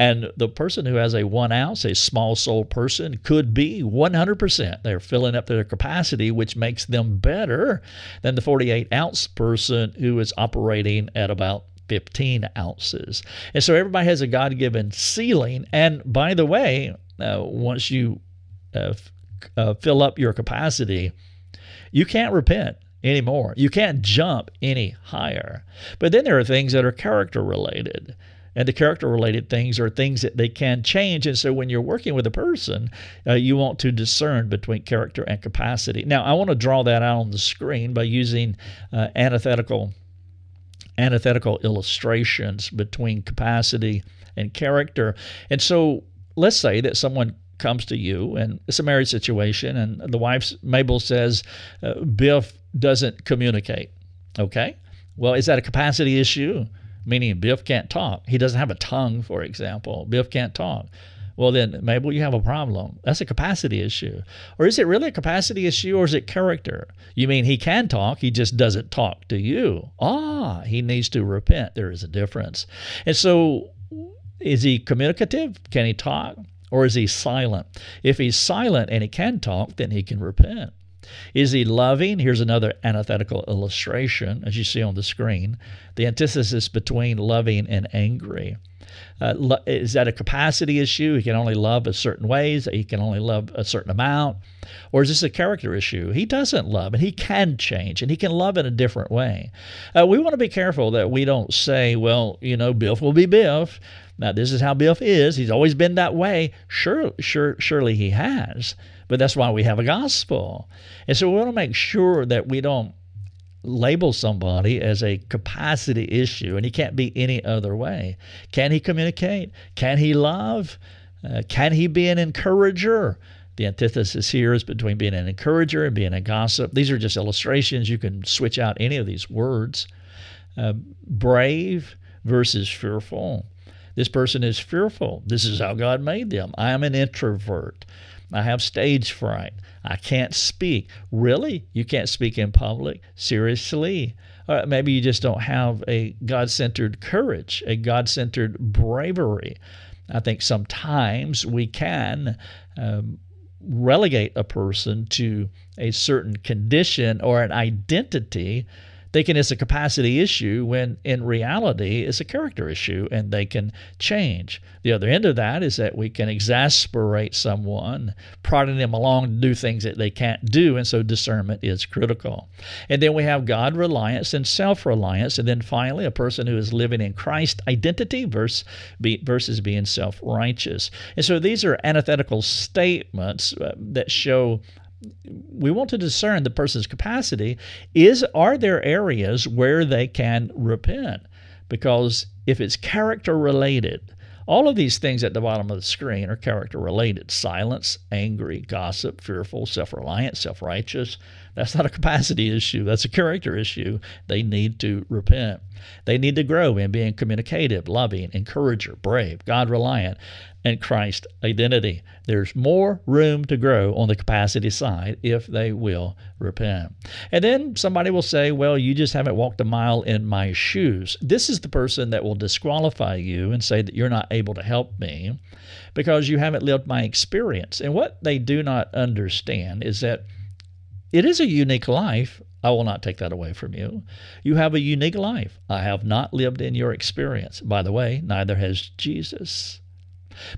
And the person who has a one ounce, a small soul person, could be 100%. They're filling up their capacity, which makes them better than the 48 ounce person who is operating at about 15 ounces. And so everybody has a God given ceiling. And by the way, uh, once you uh, uh, fill up your capacity, you can't repent anymore. You can't jump any higher. But then there are things that are character related. And the character related things are things that they can change. And so when you're working with a person, uh, you want to discern between character and capacity. Now, I want to draw that out on the screen by using uh, antithetical antithetical illustrations between capacity and character. And so let's say that someone comes to you and it's a marriage situation and the wife Mabel says uh, Biff doesn't communicate. Okay? Well, is that a capacity issue? Meaning Biff can't talk. He doesn't have a tongue, for example. Biff can't talk. Well, then, Mabel, you have a problem. That's a capacity issue. Or is it really a capacity issue or is it character? You mean he can talk, he just doesn't talk to you. Ah, he needs to repent. There is a difference. And so, is he communicative? Can he talk? Or is he silent? If he's silent and he can talk, then he can repent. Is he loving? Here's another antithetical illustration, as you see on the screen the antithesis between loving and angry. Uh, is that a capacity issue? He can only love a certain ways. He can only love a certain amount, or is this a character issue? He doesn't love, and he can change, and he can love in a different way. Uh, we want to be careful that we don't say, "Well, you know, Biff will be Biff." Now, this is how Biff is. He's always been that way. Sure, sure, surely he has. But that's why we have a gospel. And so we want to make sure that we don't label somebody as a capacity issue, and he can't be any other way. Can he communicate? Can he love? Uh, can he be an encourager? The antithesis here is between being an encourager and being a gossip. These are just illustrations. You can switch out any of these words. Uh, brave versus fearful. This person is fearful. This is how God made them. I am an introvert. I have stage fright. I can't speak. Really? You can't speak in public? Seriously? Uh, maybe you just don't have a God centered courage, a God centered bravery. I think sometimes we can um, relegate a person to a certain condition or an identity thinking it's a capacity issue when in reality it's a character issue and they can change. The other end of that is that we can exasperate someone, prodding them along to do things that they can't do, and so discernment is critical. And then we have God reliance and self reliance, and then finally a person who is living in Christ identity versus, versus being self righteous. And so these are antithetical statements uh, that show we want to discern the person's capacity. Is are there areas where they can repent? Because if it's character related all of these things at the bottom of the screen are character related. Silence angry gossip fearful self-reliant self-righteous. That's not a capacity issue. That's a character issue. They need to repent. They need to grow in being communicative loving encourager brave god reliant and Christ identity. There's more room to grow on the capacity side if they will repent. And then somebody will say, Well, you just haven't walked a mile in my shoes. This is the person that will disqualify you and say that you're not able to help me because you haven't lived my experience. And what they do not understand is that it is a unique life. I will not take that away from you. You have a unique life. I have not lived in your experience. By the way, neither has Jesus.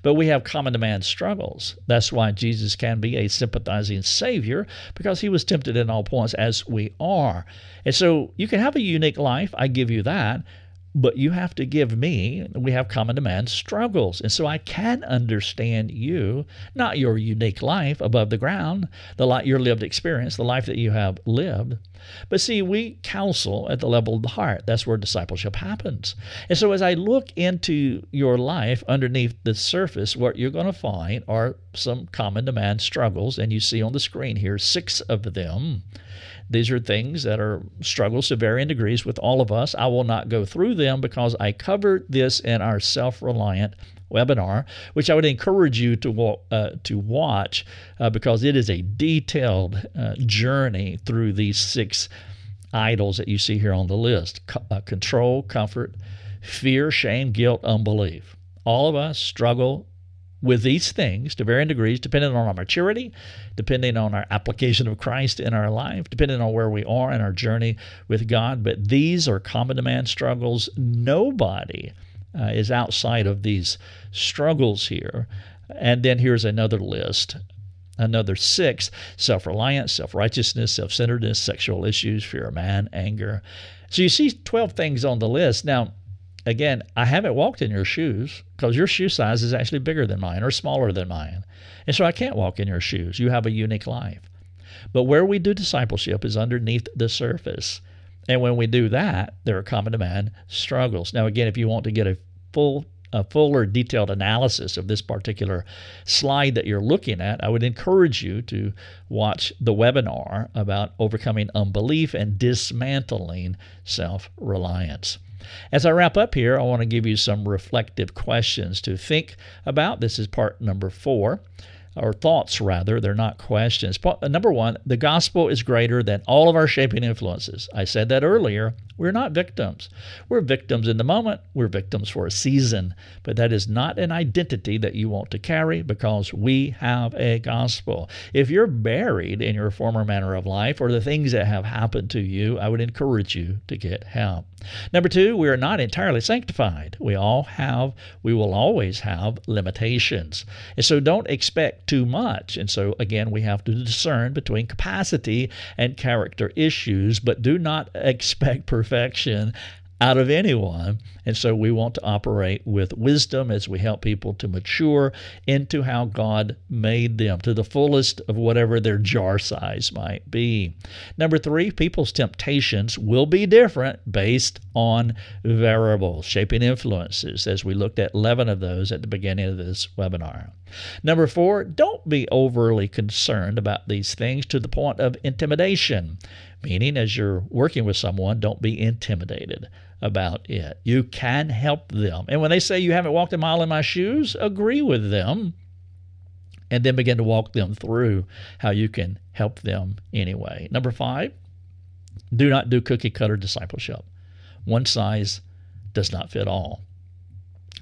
But we have common to man struggles. That's why Jesus can be a sympathizing Savior, because he was tempted in all points as we are. And so you can have a unique life, I give you that, but you have to give me, we have common to man struggles. And so I can understand you, not your unique life above the ground, the your lived experience, the life that you have lived. But see, we counsel at the level of the heart. That's where discipleship happens. And so as I look into your life underneath the surface, what you're going to find are some common to man struggles. And you see on the screen here six of them. These are things that are struggles to varying degrees with all of us. I will not go through them because I covered this in our self reliant webinar, which I would encourage you to uh, to watch uh, because it is a detailed uh, journey through these six idols that you see here on the list: Co- uh, control, comfort, fear, shame, guilt, unbelief. All of us struggle with these things to varying degrees, depending on our maturity, depending on our application of Christ in our life, depending on where we are in our journey with God. But these are common to man struggles. Nobody uh, is outside of these struggles here. And then here's another list Another six self reliance, self righteousness, self centeredness, sexual issues, fear of man, anger. So you see 12 things on the list. Now, again, I haven't walked in your shoes because your shoe size is actually bigger than mine or smaller than mine. And so I can't walk in your shoes. You have a unique life. But where we do discipleship is underneath the surface. And when we do that, there are common to man struggles. Now, again, if you want to get a full a fuller detailed analysis of this particular slide that you're looking at, I would encourage you to watch the webinar about overcoming unbelief and dismantling self reliance. As I wrap up here, I want to give you some reflective questions to think about. This is part number four or thoughts rather, they're not questions. Uh, number one, the gospel is greater than all of our shaping influences. I said that earlier. We're not victims. We're victims in the moment, we're victims for a season, but that is not an identity that you want to carry because we have a gospel. If you're buried in your former manner of life or the things that have happened to you, I would encourage you to get help. Number two, we are not entirely sanctified. We all have, we will always have limitations. And so don't expect too much. And so, again, we have to discern between capacity and character issues, but do not expect perfection out of anyone. And so we want to operate with wisdom as we help people to mature into how God made them to the fullest of whatever their jar size might be. Number three, people's temptations will be different based on variables, shaping influences, as we looked at 11 of those at the beginning of this webinar. Number four, don't be overly concerned about these things to the point of intimidation. Meaning, as you're working with someone, don't be intimidated about it. You can help them. And when they say you haven't walked a mile in my shoes, agree with them and then begin to walk them through how you can help them anyway. Number five, do not do cookie cutter discipleship. One size does not fit all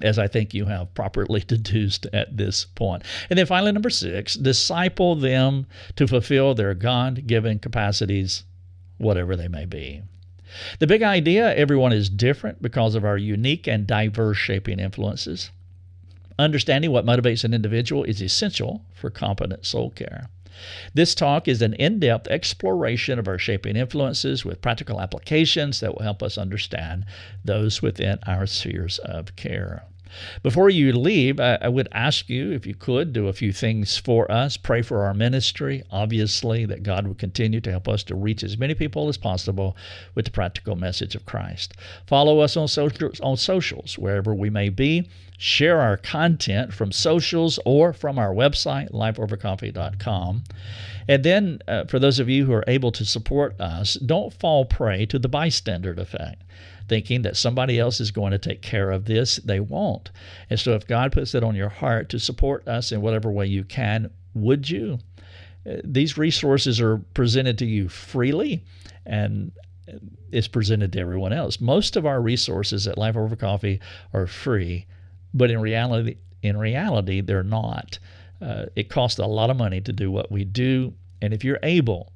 as I think you have properly deduced at this point. And then finally, number six, disciple them to fulfill their God given capacities whatever they may be. The big idea everyone is different because of our unique and diverse shaping influences. Understanding what motivates an individual is essential for competent soul care. This talk is an in depth exploration of our shaping influences with practical applications that will help us understand those within our spheres of care. Before you leave, I, I, would ask you, if you could, do a few things for us. Pray for our ministry, obviously, that God would continue to help us to reach as many people as possible with the practical message of Christ. Follow us on, on socials, wherever we may be. Share our content from socials or from our website, lifeovercoffee.com. And then, uh, for those of you who are able to support us, don't fall prey to the bystander effect thinking that somebody else is going to take care of this. They won't. And so, if God puts it on your heart to support us in whatever way you can, would you? Uh, these resources are presented to you freely and it's presented to everyone else. Most of our resources at Life Over Coffee are free, but in reality, in reality, they're not. Uh, it costs a lot of money to do what we do, and if you're able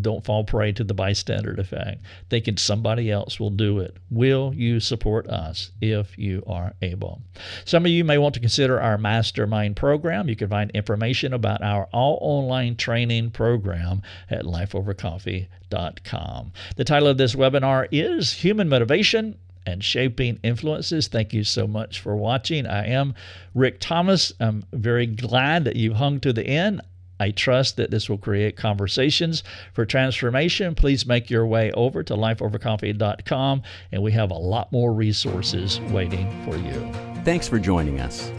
don't fall prey to the bystander effect, thinking somebody else will do it. Will you support us if you are able? Some of you may want to consider our mastermind program. You can find information about our all online training program at lifeovercoffee.com. The title of this webinar is Human Motivation and shaping influences. Thank you so much for watching. I am Rick Thomas. I'm very glad that you hung to the end. I trust that this will create conversations for transformation. Please make your way over to lifeovercoffee.com, and we have a lot more resources waiting for you. Thanks for joining us.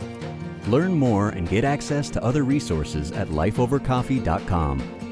Learn more and get access to other resources at lifeovercoffee.com.